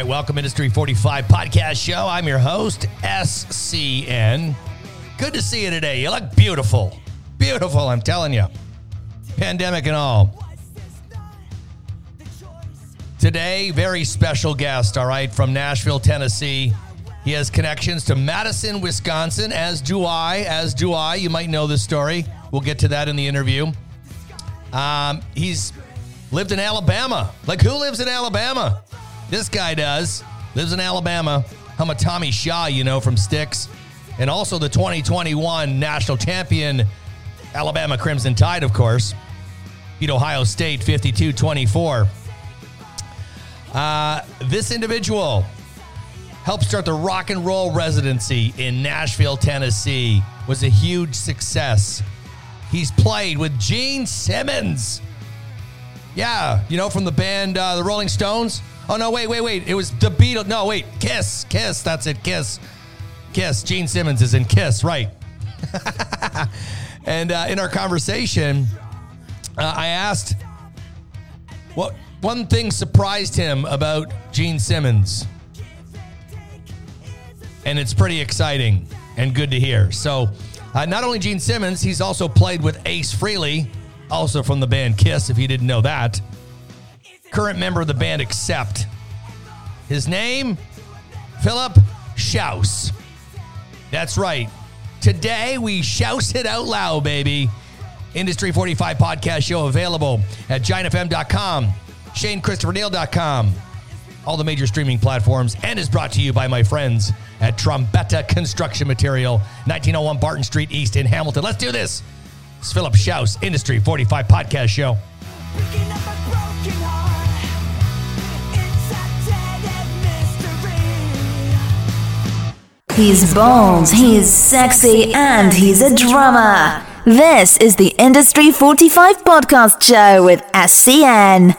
right, welcome Industry 45 podcast show. I'm your host, SCN. Good to see you today. You look beautiful. Beautiful, I'm telling you. Pandemic and all. Today, very special guest, all right, from Nashville, Tennessee. He has connections to Madison, Wisconsin, as do I, as do I. You might know this story. We'll get to that in the interview. Um, he's lived in Alabama. Like, who lives in Alabama? This guy does. Lives in Alabama. I'm a Tommy Shaw, you know, from Styx. And also the 2021 national champion, Alabama Crimson Tide, of course. Beat Ohio State 52 24. Uh, this individual helped start the rock and roll residency in Nashville, Tennessee. Was a huge success. He's played with Gene Simmons. Yeah, you know, from the band uh, The Rolling Stones. Oh, no, wait, wait, wait. It was the Beatles. No, wait. Kiss. Kiss. That's it. Kiss. Kiss. Gene Simmons is in Kiss, right. and uh, in our conversation, uh, I asked what one thing surprised him about Gene Simmons. And it's pretty exciting and good to hear. So, uh, not only Gene Simmons, he's also played with Ace Frehley, also from the band Kiss, if you didn't know that current member of the band Accept. His name, Philip Shouse. That's right. Today we shouse it out loud, baby. Industry 45 podcast show available at giantfm.com, ShaneChristopherNeal.com, all the major streaming platforms, and is brought to you by my friends at Trombetta Construction Material, 1901 Barton Street East in Hamilton. Let's do this. It's Philip Shouse, Industry 45 podcast show. He's bold, he's sexy, and he's a drummer. This is the Industry 45 podcast show with SCN.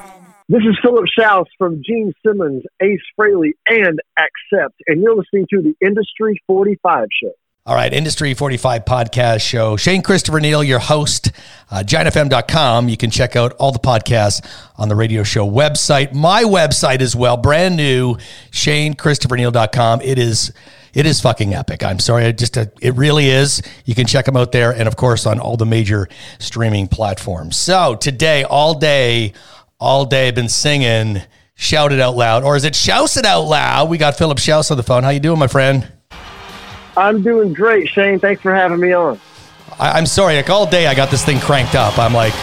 This is Philip Shouse from Gene Simmons, Ace Frehley, and Accept, and you're listening to the Industry 45 show. All right, Industry 45 podcast show. Shane Christopher Neal, your host, uh, giantfm.com. You can check out all the podcasts on the radio show website, my website as well, brand new, shanechristopherneal.com. It is it is fucking epic. I'm sorry. I just, uh, it really is. You can check them out there. And of course, on all the major streaming platforms. So today, all day, all day, been singing, shout it out loud. Or is it shouse it out loud? We got Philip Shouse on the phone. How you doing, my friend? I'm doing great, Shane. Thanks for having me on. I, I'm sorry. Like all day, I got this thing cranked up. I'm like,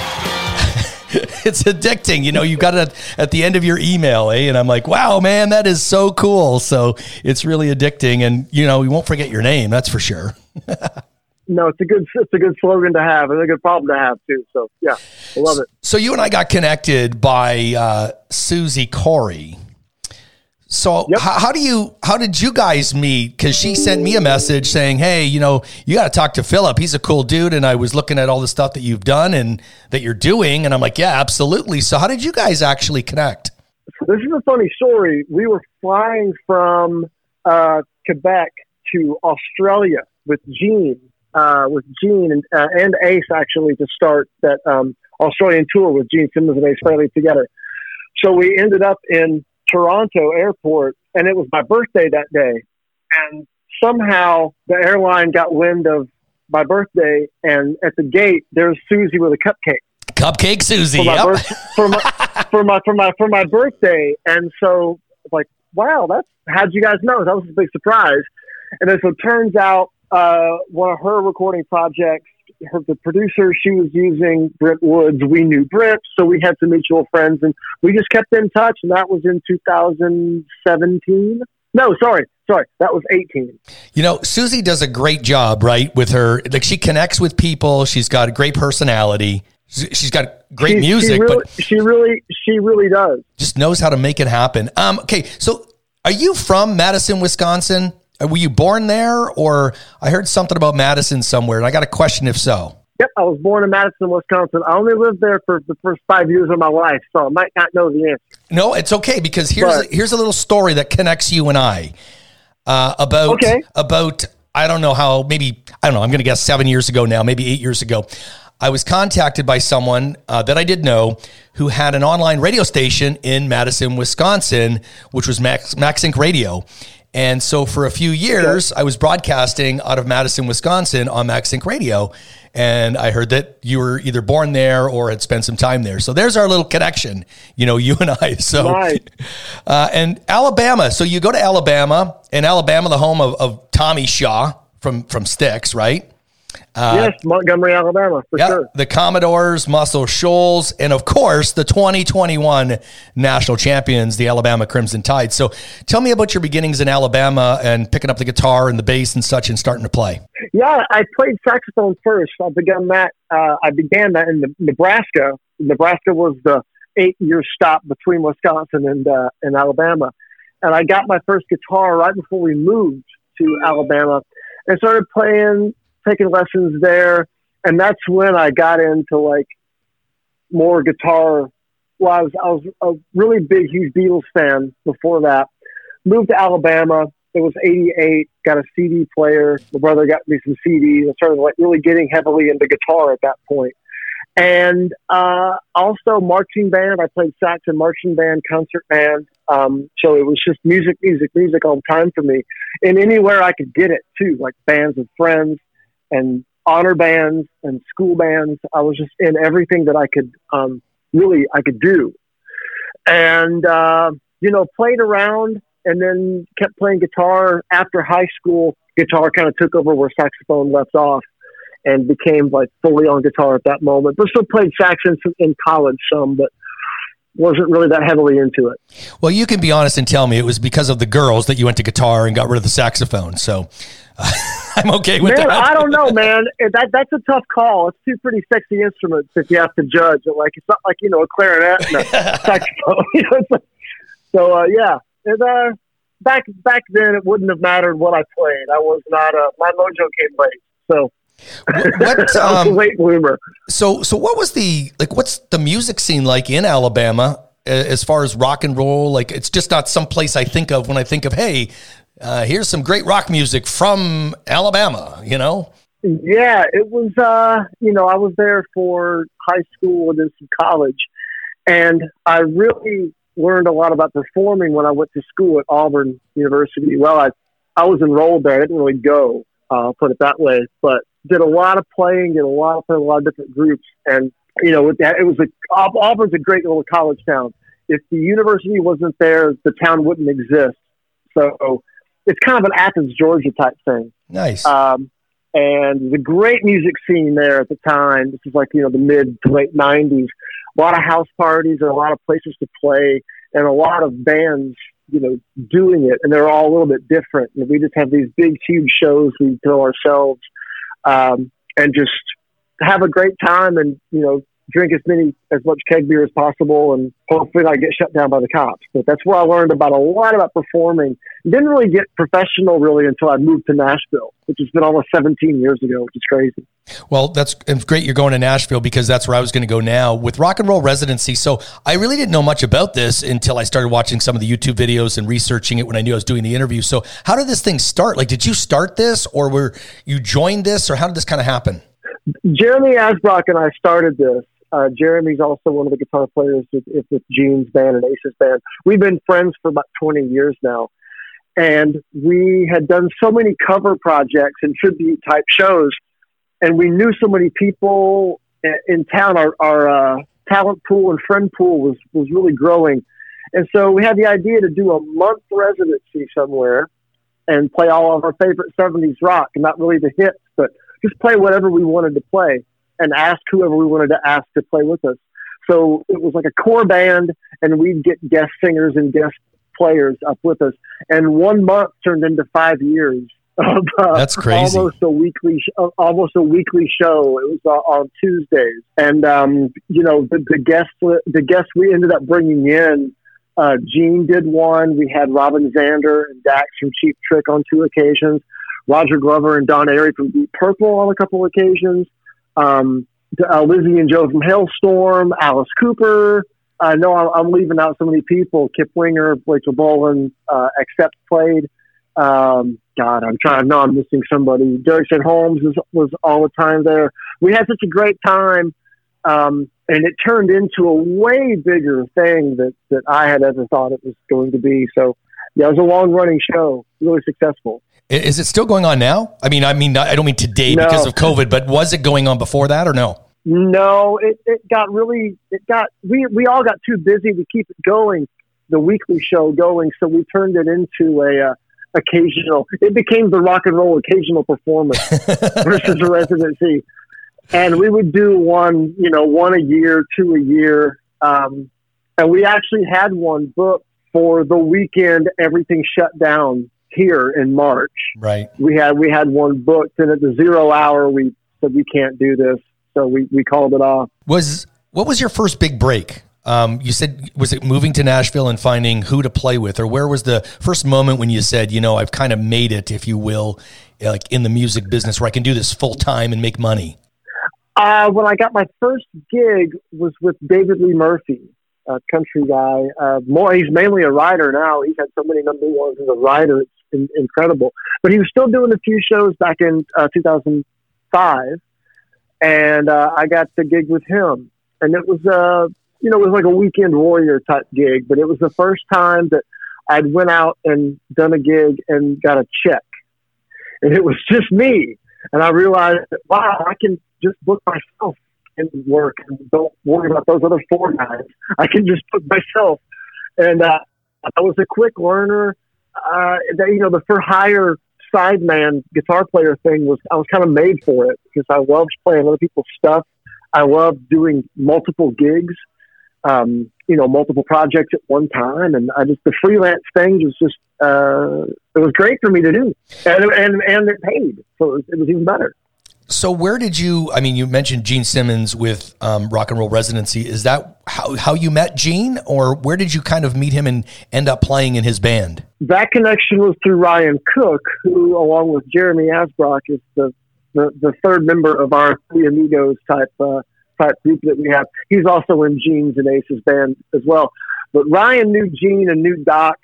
it's addicting. You know, you got it at the end of your email, eh? And I'm like, wow, man, that is so cool. So it's really addicting, and you know, you won't forget your name. That's for sure. no, it's a good it's a good slogan to have and a good problem to have too. So yeah, I love it. So you and I got connected by uh, Susie Corey. So yep. how, how, do you how did you guys meet? Because she sent me a message saying, "Hey, you know, you got to talk to Philip. He's a cool dude." And I was looking at all the stuff that you've done and that you're doing, and I'm like, "Yeah, absolutely." So how did you guys actually connect? This is a funny story. We were flying from uh, Quebec to Australia with Gene, uh, with Gene and, uh, and Ace actually to start that um, Australian tour with Gene Simmons and Ace Frehley together. So we ended up in Toronto airport, and it was my birthday that day. And somehow the airline got wind of my birthday, and at the gate there's Susie with a cupcake. Cupcake Susie, for my, yep. birth, for, my for my for my for my birthday, and so like, wow, that's how'd you guys know? That was a big surprise. And then so it turns out uh, one of her recording projects her, the producer she was using, Brent Woods, we knew Brent, so we had some mutual friends, and we just kept in touch. And that was in 2017. No, sorry, sorry, that was 18. You know, Susie does a great job, right? With her, like she connects with people. She's got a great personality. She's got great she, music, she really, but she really, she really does. Just knows how to make it happen. Um, okay, so are you from Madison, Wisconsin? Uh, were you born there, or I heard something about Madison somewhere, and I got a question if so. Yep, I was born in Madison, Wisconsin. I only lived there for the first five years of my life, so I might not know the answer. No, it's okay because here's but, a, here's a little story that connects you and I uh, about okay. about I don't know how maybe I don't know I'm going to guess seven years ago now, maybe eight years ago. I was contacted by someone uh, that I did know who had an online radio station in Madison, Wisconsin, which was Max, Max Inc. Radio. And so for a few years, I was broadcasting out of Madison, Wisconsin on Max Inc. Radio. And I heard that you were either born there or had spent some time there. So there's our little connection, you know, you and I. So, Right. uh, and Alabama. So you go to Alabama, and Alabama, the home of, of Tommy Shaw from, from Styx, right? Yes, Montgomery, Alabama, for Yeah, sure. the Commodores, Muscle Shoals, and of course the 2021 national champions, the Alabama Crimson Tide. So, tell me about your beginnings in Alabama and picking up the guitar and the bass and such, and starting to play. Yeah, I played saxophone first. I began that. Uh, I began that in Nebraska. Nebraska was the eight-year stop between Wisconsin and uh, and Alabama, and I got my first guitar right before we moved to Alabama, and started playing, taking lessons there, and that's when I got into like more guitar. Well, I was, I was a really big, huge Beatles fan before that. Moved to Alabama. It was '88. Got a CD player. My brother got me some CDs. I started like really getting heavily into guitar at that point. And uh, also marching band. I played sax in marching band, concert band. Um, so it was just music, music, music all the time for me. And anywhere I could get it too, like bands with friends and honor bands and school bands. I was just in everything that I could um, really I could do, and uh, you know played around and then kept playing guitar after high school. Guitar kind of took over where saxophone left off, and became like fully on guitar at that moment. But still played sax in, in college some, but wasn't really that heavily into it. Well, you can be honest and tell me it was because of the girls that you went to guitar and got rid of the saxophone. So, I'm okay with Man, that. I don't know, man. That that's a tough call. It's two pretty sexy instruments if you have to judge. Like it's not like you know a clarinet and a saxophone. You know, like- so uh, yeah, it, uh, back back then it wouldn't have mattered what I played. I was not a my mojo came late, so What, um, late bloomer. So, so what was the like? What's the music scene like in Alabama uh, as far as rock and roll? Like, it's just not some place I think of when I think of hey, uh, here's some great rock music from Alabama. You know? Yeah, it was. Uh, you know, I was there for high school and then some college, and I really learned a lot about performing when I went to school at Auburn University. Well, I I was enrolled there. I didn't really go. Uh, put it that way, but did a lot of playing, did a lot of a lot of different groups, and you know, it was a Auburn's a great little college town. If the university wasn't there, the town wouldn't exist. So it's kind of an Athens, Georgia type thing. Nice. Um, and the great music scene there at the time. This is like you know the mid to late '90s. A lot of house parties and a lot of places to play, and a lot of bands, you know, doing it. And they're all a little bit different. And we just have these big, huge shows we throw ourselves, um, and just have a great time, and you know, drink as many as much keg beer as possible, and hopefully not get shut down by the cops. But that's where I learned about a lot about performing. Didn't really get professional really until I moved to Nashville, which has been almost 17 years ago, which is crazy. Well, that's it's great you're going to Nashville because that's where I was going to go now with rock and roll residency. So I really didn't know much about this until I started watching some of the YouTube videos and researching it when I knew I was doing the interview. So how did this thing start? Like, did you start this or were you joined this or how did this kind of happen? Jeremy Asbrock and I started this. Uh, Jeremy's also one of the guitar players with, with Gene's band and Ace's band. We've been friends for about 20 years now. And we had done so many cover projects and tribute type shows. And we knew so many people in town. Our, our uh, talent pool and friend pool was, was really growing. And so we had the idea to do a month residency somewhere and play all of our favorite 70s rock, not really the hits, but just play whatever we wanted to play and ask whoever we wanted to ask to play with us. So it was like a core band, and we'd get guest singers and guest players up with us. And one month turned into five years. Of, uh, That's crazy. Almost a weekly, sh- uh, almost a weekly show. It was uh, on Tuesdays, and um, you know the, the guests, the guests we ended up bringing in. Uh, Gene did one. We had Robin Zander and Daxx from Cheap Trick on two occasions. Roger Glover and Don Airey from Deep Purple on a couple occasions. Um, uh, Lzzy and Joe from Halestorm, Alice Cooper. I know I'm, I'm leaving out so many people. Kip Winger, Rachel Bolan, uh, Accept played. Um, God, I'm trying. Know I'm missing somebody. Derek St. Holmes was, was all the time there. we had such a great time. Um, and it turned into a way bigger thing that, that I had ever thought it was going to be. So yeah, it was a long running show, really successful. Is it still going on now? I mean, I mean, I don't mean today No. because of COVID, but was it going on before that or no? No, it, it got really, it got, we, we all got too busy to keep it going, the weekly show going. So we turned it into a, uh, occasional, it became the rock and roll occasional performance versus a residency. And we would do one, you know, one a year, two a year. Um, and we actually had one booked for the weekend, everything shut down here in March. Right. We had, we had one booked and at the zero hour, we said, we can't do this. So we, we called it off. Was what was your first big break? Um, you said was it moving to Nashville and finding who to play with, or where was the first moment when you said, you know, I've kind of made it, if you will, like in the music business, where I can do this full time and make money? Uh, when I got my first gig was with David Lee Murphy, a country guy. Uh, more, he's mainly a writer now. He's had so many number ones as a writer. It's in, incredible. But he was still doing a few shows back in uh, 2005. And uh, I got the gig with him. And it was, uh, you know, it was like a weekend warrior type gig. But it was the first time that I'd went out and done a gig and got a check. And it was just me. And I realized, wow, I can just book myself and work and don't worry about those other four guys. I can just book myself. And uh, I was a quick learner. Uh, that, you know, the for hire sideman guitar player thing was, I was kind of made for it because I loved playing other people's stuff. I loved doing multiple gigs, um, you know, multiple projects at one time. And I just, the freelance thing was just, uh, it was great for me to do. And, and, and it paid. So it was, it was even better. So where did you? I mean, you mentioned Gene Simmons with um, Rock and Roll Residency. Is that how how you met Gene, or where did you kind of meet him and end up playing in his band? that connection was through Ryan Cook, who, along with Jeremy Asbrock, is the, the, the third member of our Three Amigos type uh, type group that we have. He's also in Gene's and Ace's band as well. But Ryan knew Gene and knew Doc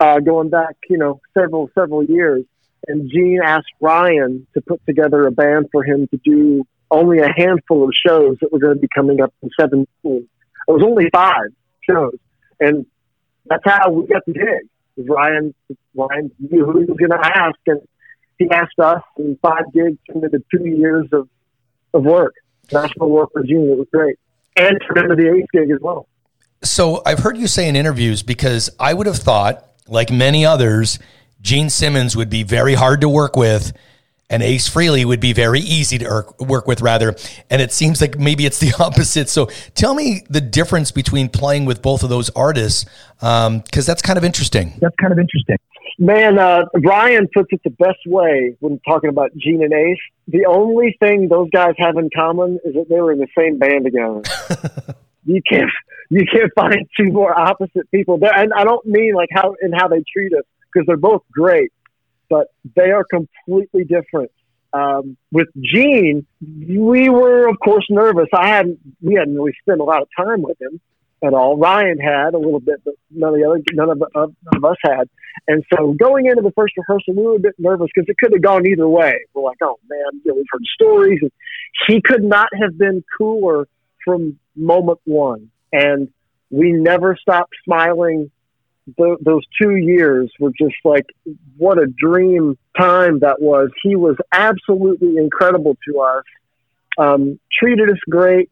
uh, going back, you know, several several years. And Gene asked Ryan to put together a band for him to do only a handful of shows that were going to be coming up in 17. It was only five shows. And that's how we got the gig. Ryan, Ryan knew who he was going to ask, and he asked us, and five gigs into the two years of, of work, national work for Gene. It was great. And remember the Ace gig as well. So I've heard you say in interviews because I would have thought, like many others, Gene Simmons would be very hard to work with, and Ace Frehley would be very easy to er- work with, rather. And it seems like maybe it's the opposite. So tell me the difference between playing with both of those artists, because that's kind of interesting. That's kind of interesting. Man, uh, Brian puts it the best way when talking about Gene and Ace. The only thing those guys have in common is that they were in the same band together. you can't you can't find two more opposite people. There, and I don't mean like how and how they treat us because they're both great, but they are completely different. Um, with Gene, we were of course nervous. I hadn't we hadn't really spent a lot of time with him at all. Ryan had a little bit, but none of the other none of, uh, none of us had. And so going into the first rehearsal, we were a bit nervous because it could have gone either way. We're like, oh man, you know, we've heard stories. And he could not have been cooler from moment one. And we never stopped smiling. Th- those two years were just like, what a dream time that was. He was absolutely incredible to us. Um, treated us great.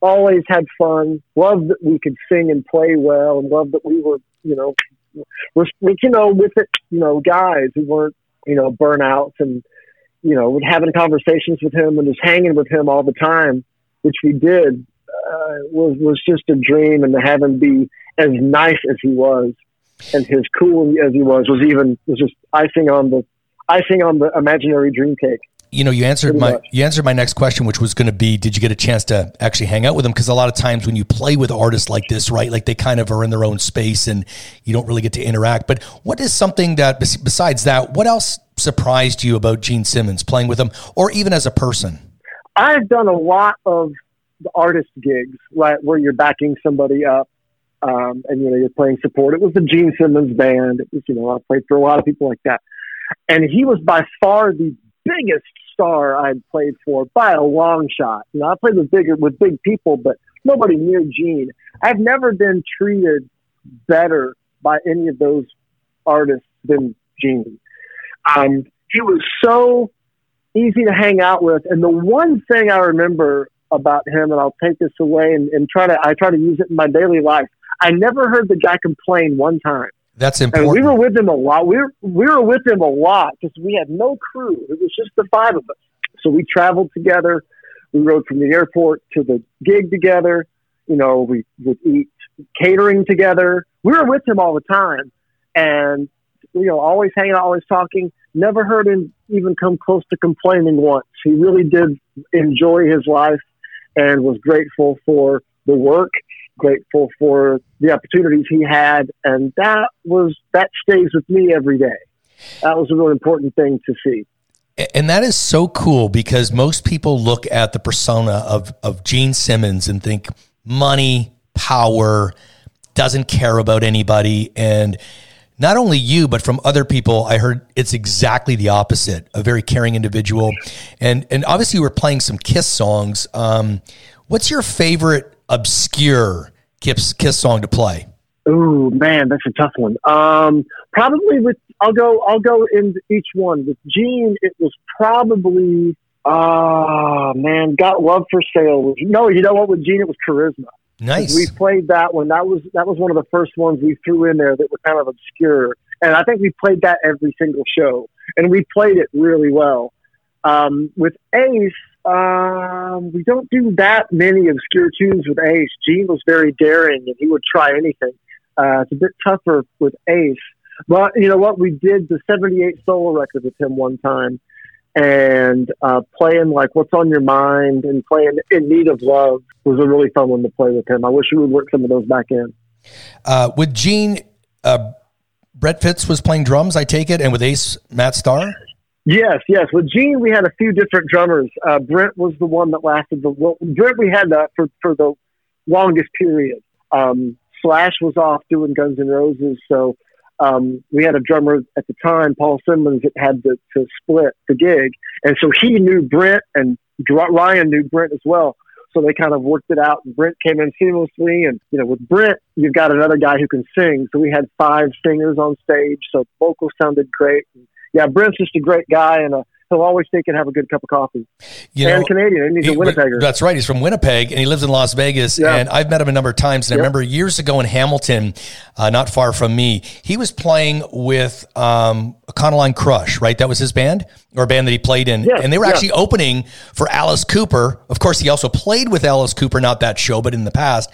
Always had fun. Loved that we could sing and play well, and loved that we were, you know, we're, you know, with it, you know, guys who weren't, you know, burnouts and, you know, having conversations with him and just hanging with him all the time, which we did, uh, was, was just a dream. And to have him be as nice as he was and his cool as he was, was even, was just icing on the, icing on the imaginary dream cake. You know, you answered Pretty my much. you answered my next question, which was going to be, did you get a chance to actually hang out with them? Because a lot of times when you play with artists like this, right, like they kind of are in their own space and you don't really get to interact. But what is something that besides that, what else surprised you about Gene Simmons playing with him, or even as a person? I've done a lot of the artist gigs, right, where you're backing somebody up, um, and you know you're playing support. It was the Gene Simmons band. It was, you know, I played for a lot of people like that, and he was by far the biggest star I had played for by a long shot. You know, I played with bigger with big people, but nobody near Gene. I've never been treated better by any of those artists than Gene. Um, he was so easy to hang out with, and the one thing I remember about him, and I'll take this away and, and try to I try to use it in my daily life. I never heard the guy complain one time. That's important. And we were with him a lot. We were, we were with him a lot because we had no crew. It was just the five of us. So we traveled together. We rode from the airport to the gig together. You know, we would eat catering together. We were with him all the time. And, you know, always hanging out, always talking. Never heard him even come close to complaining once. He really did enjoy his life and was grateful for the work grateful for the opportunities he had, and that was that stays with me every day. That was a really important thing to see. And that is so cool because most people look at the persona of of Gene Simmons and think money, power, doesn't care about anybody, and not only you, but from other people, I heard it's exactly the opposite. A very caring individual, and and obviously we're playing some Kiss songs. Um, what's your favorite obscure Kiss, Kiss song to play? Oh man, that's a tough one. Um, probably with I'll go I'll go in each one with Gene. It was probably ah uh, man, got love for sale. No, you know what? With Gene, it was charisma. Nice. We played that one. That was that was one of the first ones we threw in there that were kind of obscure, and I think we played that every single show, and we played it really well. Um, with Ace, um, we don't do that many obscure tunes with Ace. Gene was very daring, and he would try anything. Uh, it's a bit tougher with Ace, but you know what? We did the '78 solo record with him one time, and uh, playing like "What's on Your Mind" and playing "In Need of Love" was a really fun one to play with him. I wish we would work some of those back in. Uh, with Gene, uh, Brent Fitz was playing drums, I take it, and with Ace, Matt Starr. Yes, yes. With Gene, we had a few different drummers. Uh, Brent was the one that lasted the well, Brent. We had that for for the longest period. Um, Slash was off doing Guns N' Roses, so um, we had a drummer at the time, Paul Simmons, that had to, to split the gig, and so he knew Brent, and Ryan knew Brent as well. So they kind of worked it out. Brent came in seamlessly, and you know, with Brent, you've got another guy who can sing. So we had five singers on stage, so vocals sounded great. And yeah, Brent's just a great guy, and uh, he'll always take and have a good cup of coffee. You and know, Canadian, and he's he, a Winnipegger. That's right. He's from Winnipeg, and he lives in Las Vegas. Yeah. And I've met him a number of times. And yep. I remember years ago in Hamilton, uh, not far from me, he was playing with um, Econoline Crush. Right, that was his band or band that he played in, and they were actually opening for Alice Cooper. Of course, he also played with Alice Cooper, not that show, but in the past.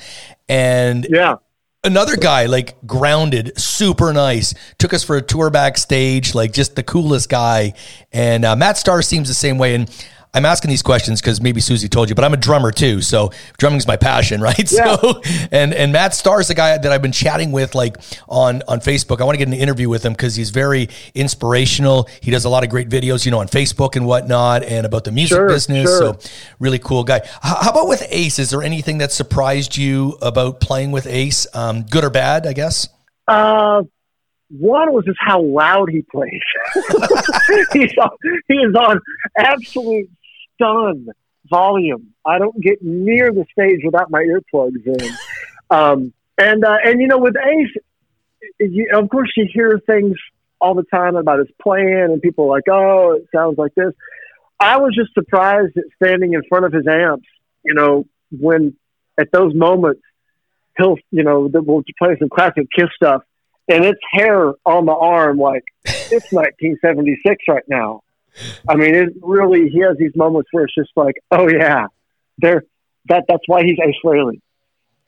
And yeah another guy like grounded super nice took us for a tour backstage like just the coolest guy. And uh, matt starr seems the same way. And I'm asking these questions because maybe Susie told you, but I'm a drummer too. So drumming's my passion, right? Yeah. So and and Matt Starr is the guy that I've been chatting with like on on Facebook. I want to get an interview with him because he's very inspirational. He does a lot of great videos, you know, on Facebook and whatnot, and about the music sure, business. Sure. So really cool guy. How about with Ace? Is there anything that surprised you about playing with Ace, um, good or bad? I guess. Uh, one was just how loud he plays. He's on, he is on absolute stun volume. I don't get near the stage without my earplugs in. Um, and uh, and you know, with Ace, you, of course, you hear things all the time about his playing, and people are like, "Oh, it sounds like this." I was just surprised at standing in front of his amps. You know, when at those moments he'll, you know, we'll play some classic Kiss stuff, and it's hair on the arm like it's 1976 right now. I mean, it really he has these moments where it's just like, oh yeah, there that that's why he's Frehley,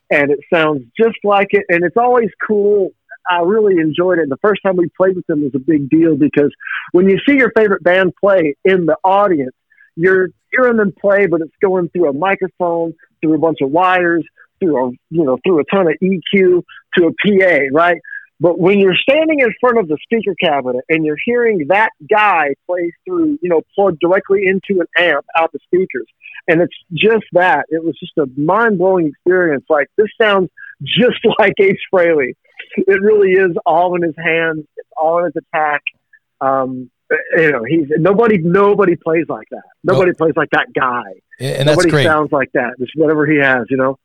and it sounds just like it, and it's always cool. I really enjoyed it. The first time we played with them was a big deal because when you see your favorite band play in the audience, you're hearing them play, but it's going through a microphone, through a bunch of wires, through a you know through a ton of EQ to a PA, right? But when you're standing in front of the speaker cabinet and you're hearing that guy play through, you know, plug directly into an amp out the speakers, and it's just that, it was just a mind blowing experience. Like, this sounds just like Ace Frehley. It really is all in his hands, it's all in his attack. Um, you know, he's nobody. Nobody plays like that. Nobody Nope. plays like that guy. And that's nobody great. sounds like that. Just whatever he has, you know.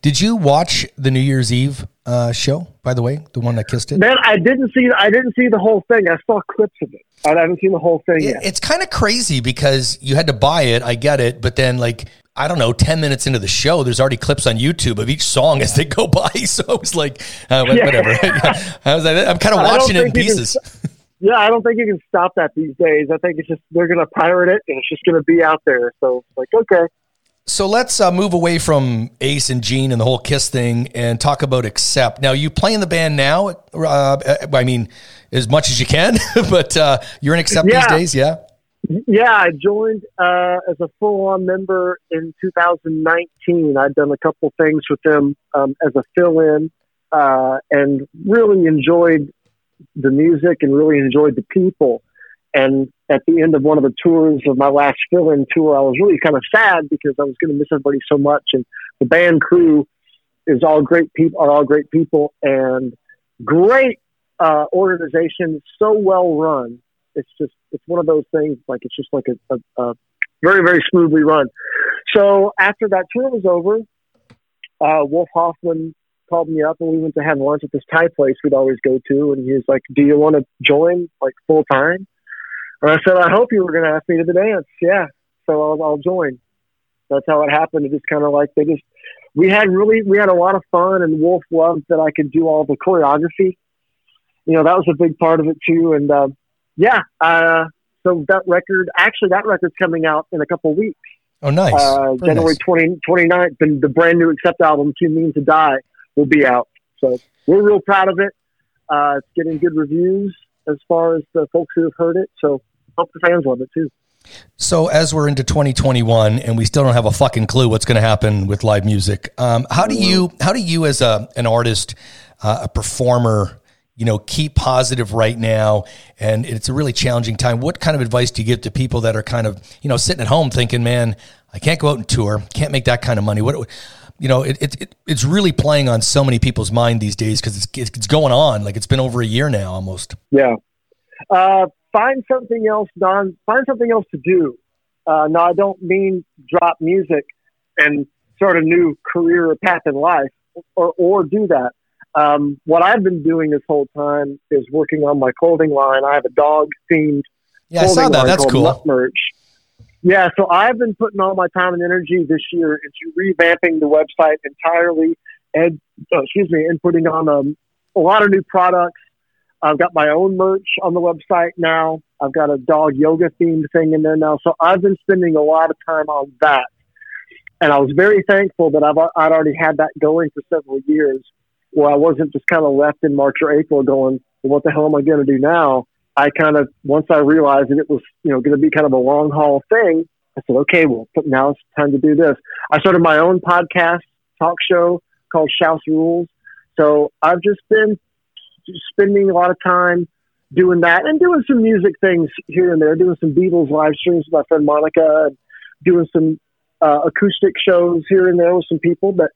Did you watch the New Year's Eve uh, show, by the way? The one that kissed it? Man, I didn't see. I didn't see the whole thing. I saw clips of it. I haven't seen the whole thing It- yet. it's kind of crazy because you had to buy it. I get it, but then like I don't know, ten minutes into the show, there's already clips on YouTube of each song as they go by. So I was like, uh, wha- Yeah. whatever. I was like, I'm kind of watching it in can pieces. Yeah, I don't think you can stop that these days. I think it's just they're going to pirate it and it's just going to be out there. So it's like, okay, So let's uh, move away from Ace and Gene and the whole Kiss thing and talk about Accept. Now, you play in the band now. Uh, I mean, as much as you can, but uh, you're in Accept Yeah. these days, yeah. yeah, I joined uh, as a full-on member in 2019. I'd done a couple things with them um, as a fill-in, uh, and really enjoyed the music and really enjoyed the people. And at the end of one of the tours of my last fill-in tour, I was really kind of sad because I was going to miss everybody so much. And the band crew is all great people, are all great people, and great uh, organization, so well run. It's just it's one of those things like it's just like a, a, a very very smoothly run. So after that tour was over, uh, Wolf Hoffmann called me up and we went to have lunch at this Thai place we'd always go to, and he was like, "Do you want to join like full time?" And I said, "I hope you were going to ask me to the dance." Yeah, so I'll, I'll join. That's how it happened. It just kind of like they just we had really we had a lot of fun, and Wolf loved that I could do all the choreography. You know, that was a big part of it too, and. Uh, yeah, uh, so that record, actually, that record's coming out in a couple of weeks. Oh, nice. Uh, Very January nice. 20, 29th, and the brand new Accept album, Too Mean to Die, will be out. So we're real proud of it. Uh, it's getting good reviews as far as the folks who have heard it. So hope the fans love it too. So as we're into 2021 and we still don't have a fucking clue what's going to happen with live music, um, how do you how do you as a an artist, uh, a performer, you know, keep positive right now? And it's a really challenging time. What kind of advice do you give to people that are kind of you know sitting at home thinking, man, I can't go out and tour, can't make that kind of money. What you know, it, it, it it's really playing on so many people's mind these days because it's it's going on like it's been over a year now almost. Yeah. Uh, find something else, Don. Find something else to do. Uh, no, I don't mean drop music and start a new career or path in life, or or do that. Um, what I've been doing this whole time is working on my clothing line. I have a dog themed Yeah, I saw that. That's cool. Merch. Yeah, so I've been putting all my time and energy this year into revamping the website entirely, and uh, excuse me, and putting on um, a lot of new products. I've got my own merch on the website now. I've got a dog yoga themed thing in there now. So I've been spending a lot of time on that, and I was very thankful that I've I'd already had that going for several years, where I wasn't just kind of left in March or April going, well, "What the hell am I going to do now?" I kind of once I realized that it was you know going to be kind of a long haul thing, I said, okay, well now it's time to do this. I started my own podcast talk show called Shouse Rules. So I've just been spending a lot of time doing that and doing some music things here and there, doing some Beatles live streams with my friend Monica, and doing some uh, acoustic shows here and there with some people. But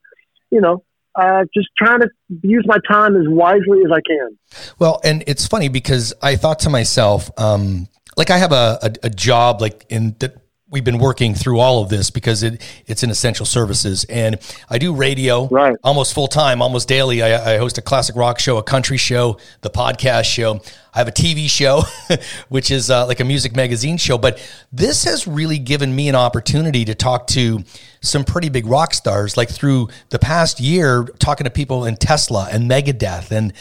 you know, uh, just trying to use my time as wisely as I can. Well, and it's funny because I thought to myself, um, like I have a, a, a job like in that we've been working through all of this because it it's in essential services and I do radio Right. almost full time, almost daily. I, I host a classic rock show, a country show, the podcast show. I have a TV show, which is uh, like a music magazine show. But this has really given me an opportunity to talk to some pretty big rock stars, like through the past year, talking to people in Tesla and Megadeth, and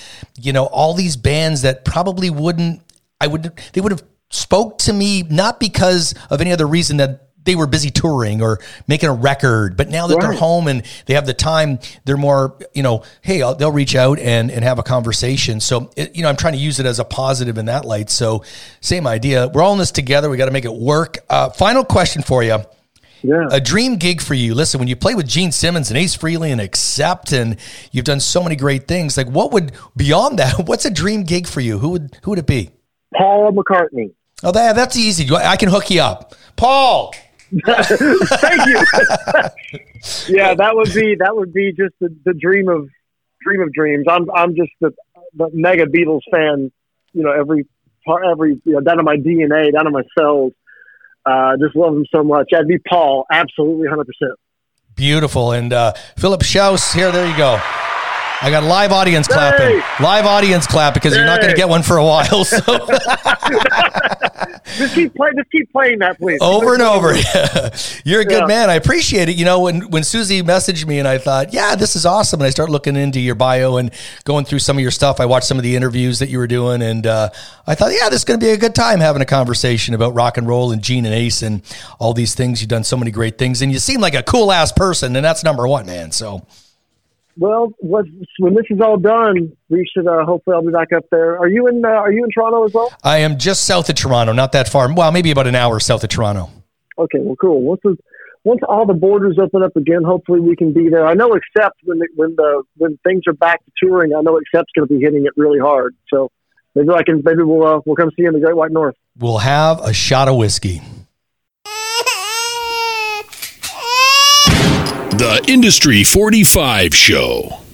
you know all these bands that probably wouldn't. I would. They would have spoke to me not because of any other reason that they were busy touring or making a record, but now that they're home and they have the time, they're more, you know, hey, I'll, they'll reach out and, and have a conversation. So, it, you know, I'm trying to use it as a positive in that light. So, same idea. We're all in this together. We got to make it work. Uh, final question for you. Yeah. A dream gig for you. Listen, when you play with Gene Simmons and Ace Frehley and Accept, and you've done so many great things. Like, what would beyond that? What's a dream gig for you? Who would who would it be? Paul McCartney. Oh, that that's easy. I can hook you up, Paul. Thank you. yeah, that would be that would be just the, the dream of dream of dreams. I'm I'm just the, the mega Beatles fan. You know, every part, every you know, down to my DNA, down to my cells. Uh, just love them so much. That'd be Paul, absolutely, hundred percent. Beautiful. And uh, Philip Shouse, here, there you go. I got live audience clapping. Hey! Live audience clap because you're not going to get one for a while. So Just keep playing. Just keep playing that, please. over and over. You're a good Yeah. man. I appreciate it. You know, when when Susie messaged me and I thought, yeah, this is awesome, and I start looking into your bio and going through some of your stuff. I watched some of the interviews that you were doing, and uh, I thought, yeah, this is going to be a good time having a conversation about rock and roll and Gene and Ace and all these things. You've done so many great things, and you seem like a cool ass person, and that's number one, man. So. Well, when this is all done, we should uh, hopefully I'll be back up there. Are you in? Uh, are you in Toronto as well? I am just south of Toronto, not that far. Well, maybe about an hour south of Toronto. Okay, well, cool. Once the, once all the borders open up again, hopefully we can be there. I know, except when the, when the when things are back to touring, I know Accept's going to be hitting it really hard. So maybe I can maybe we'll uh, we'll come see you in the Great White North. We'll have a shot of whiskey. The Industry 45 Show.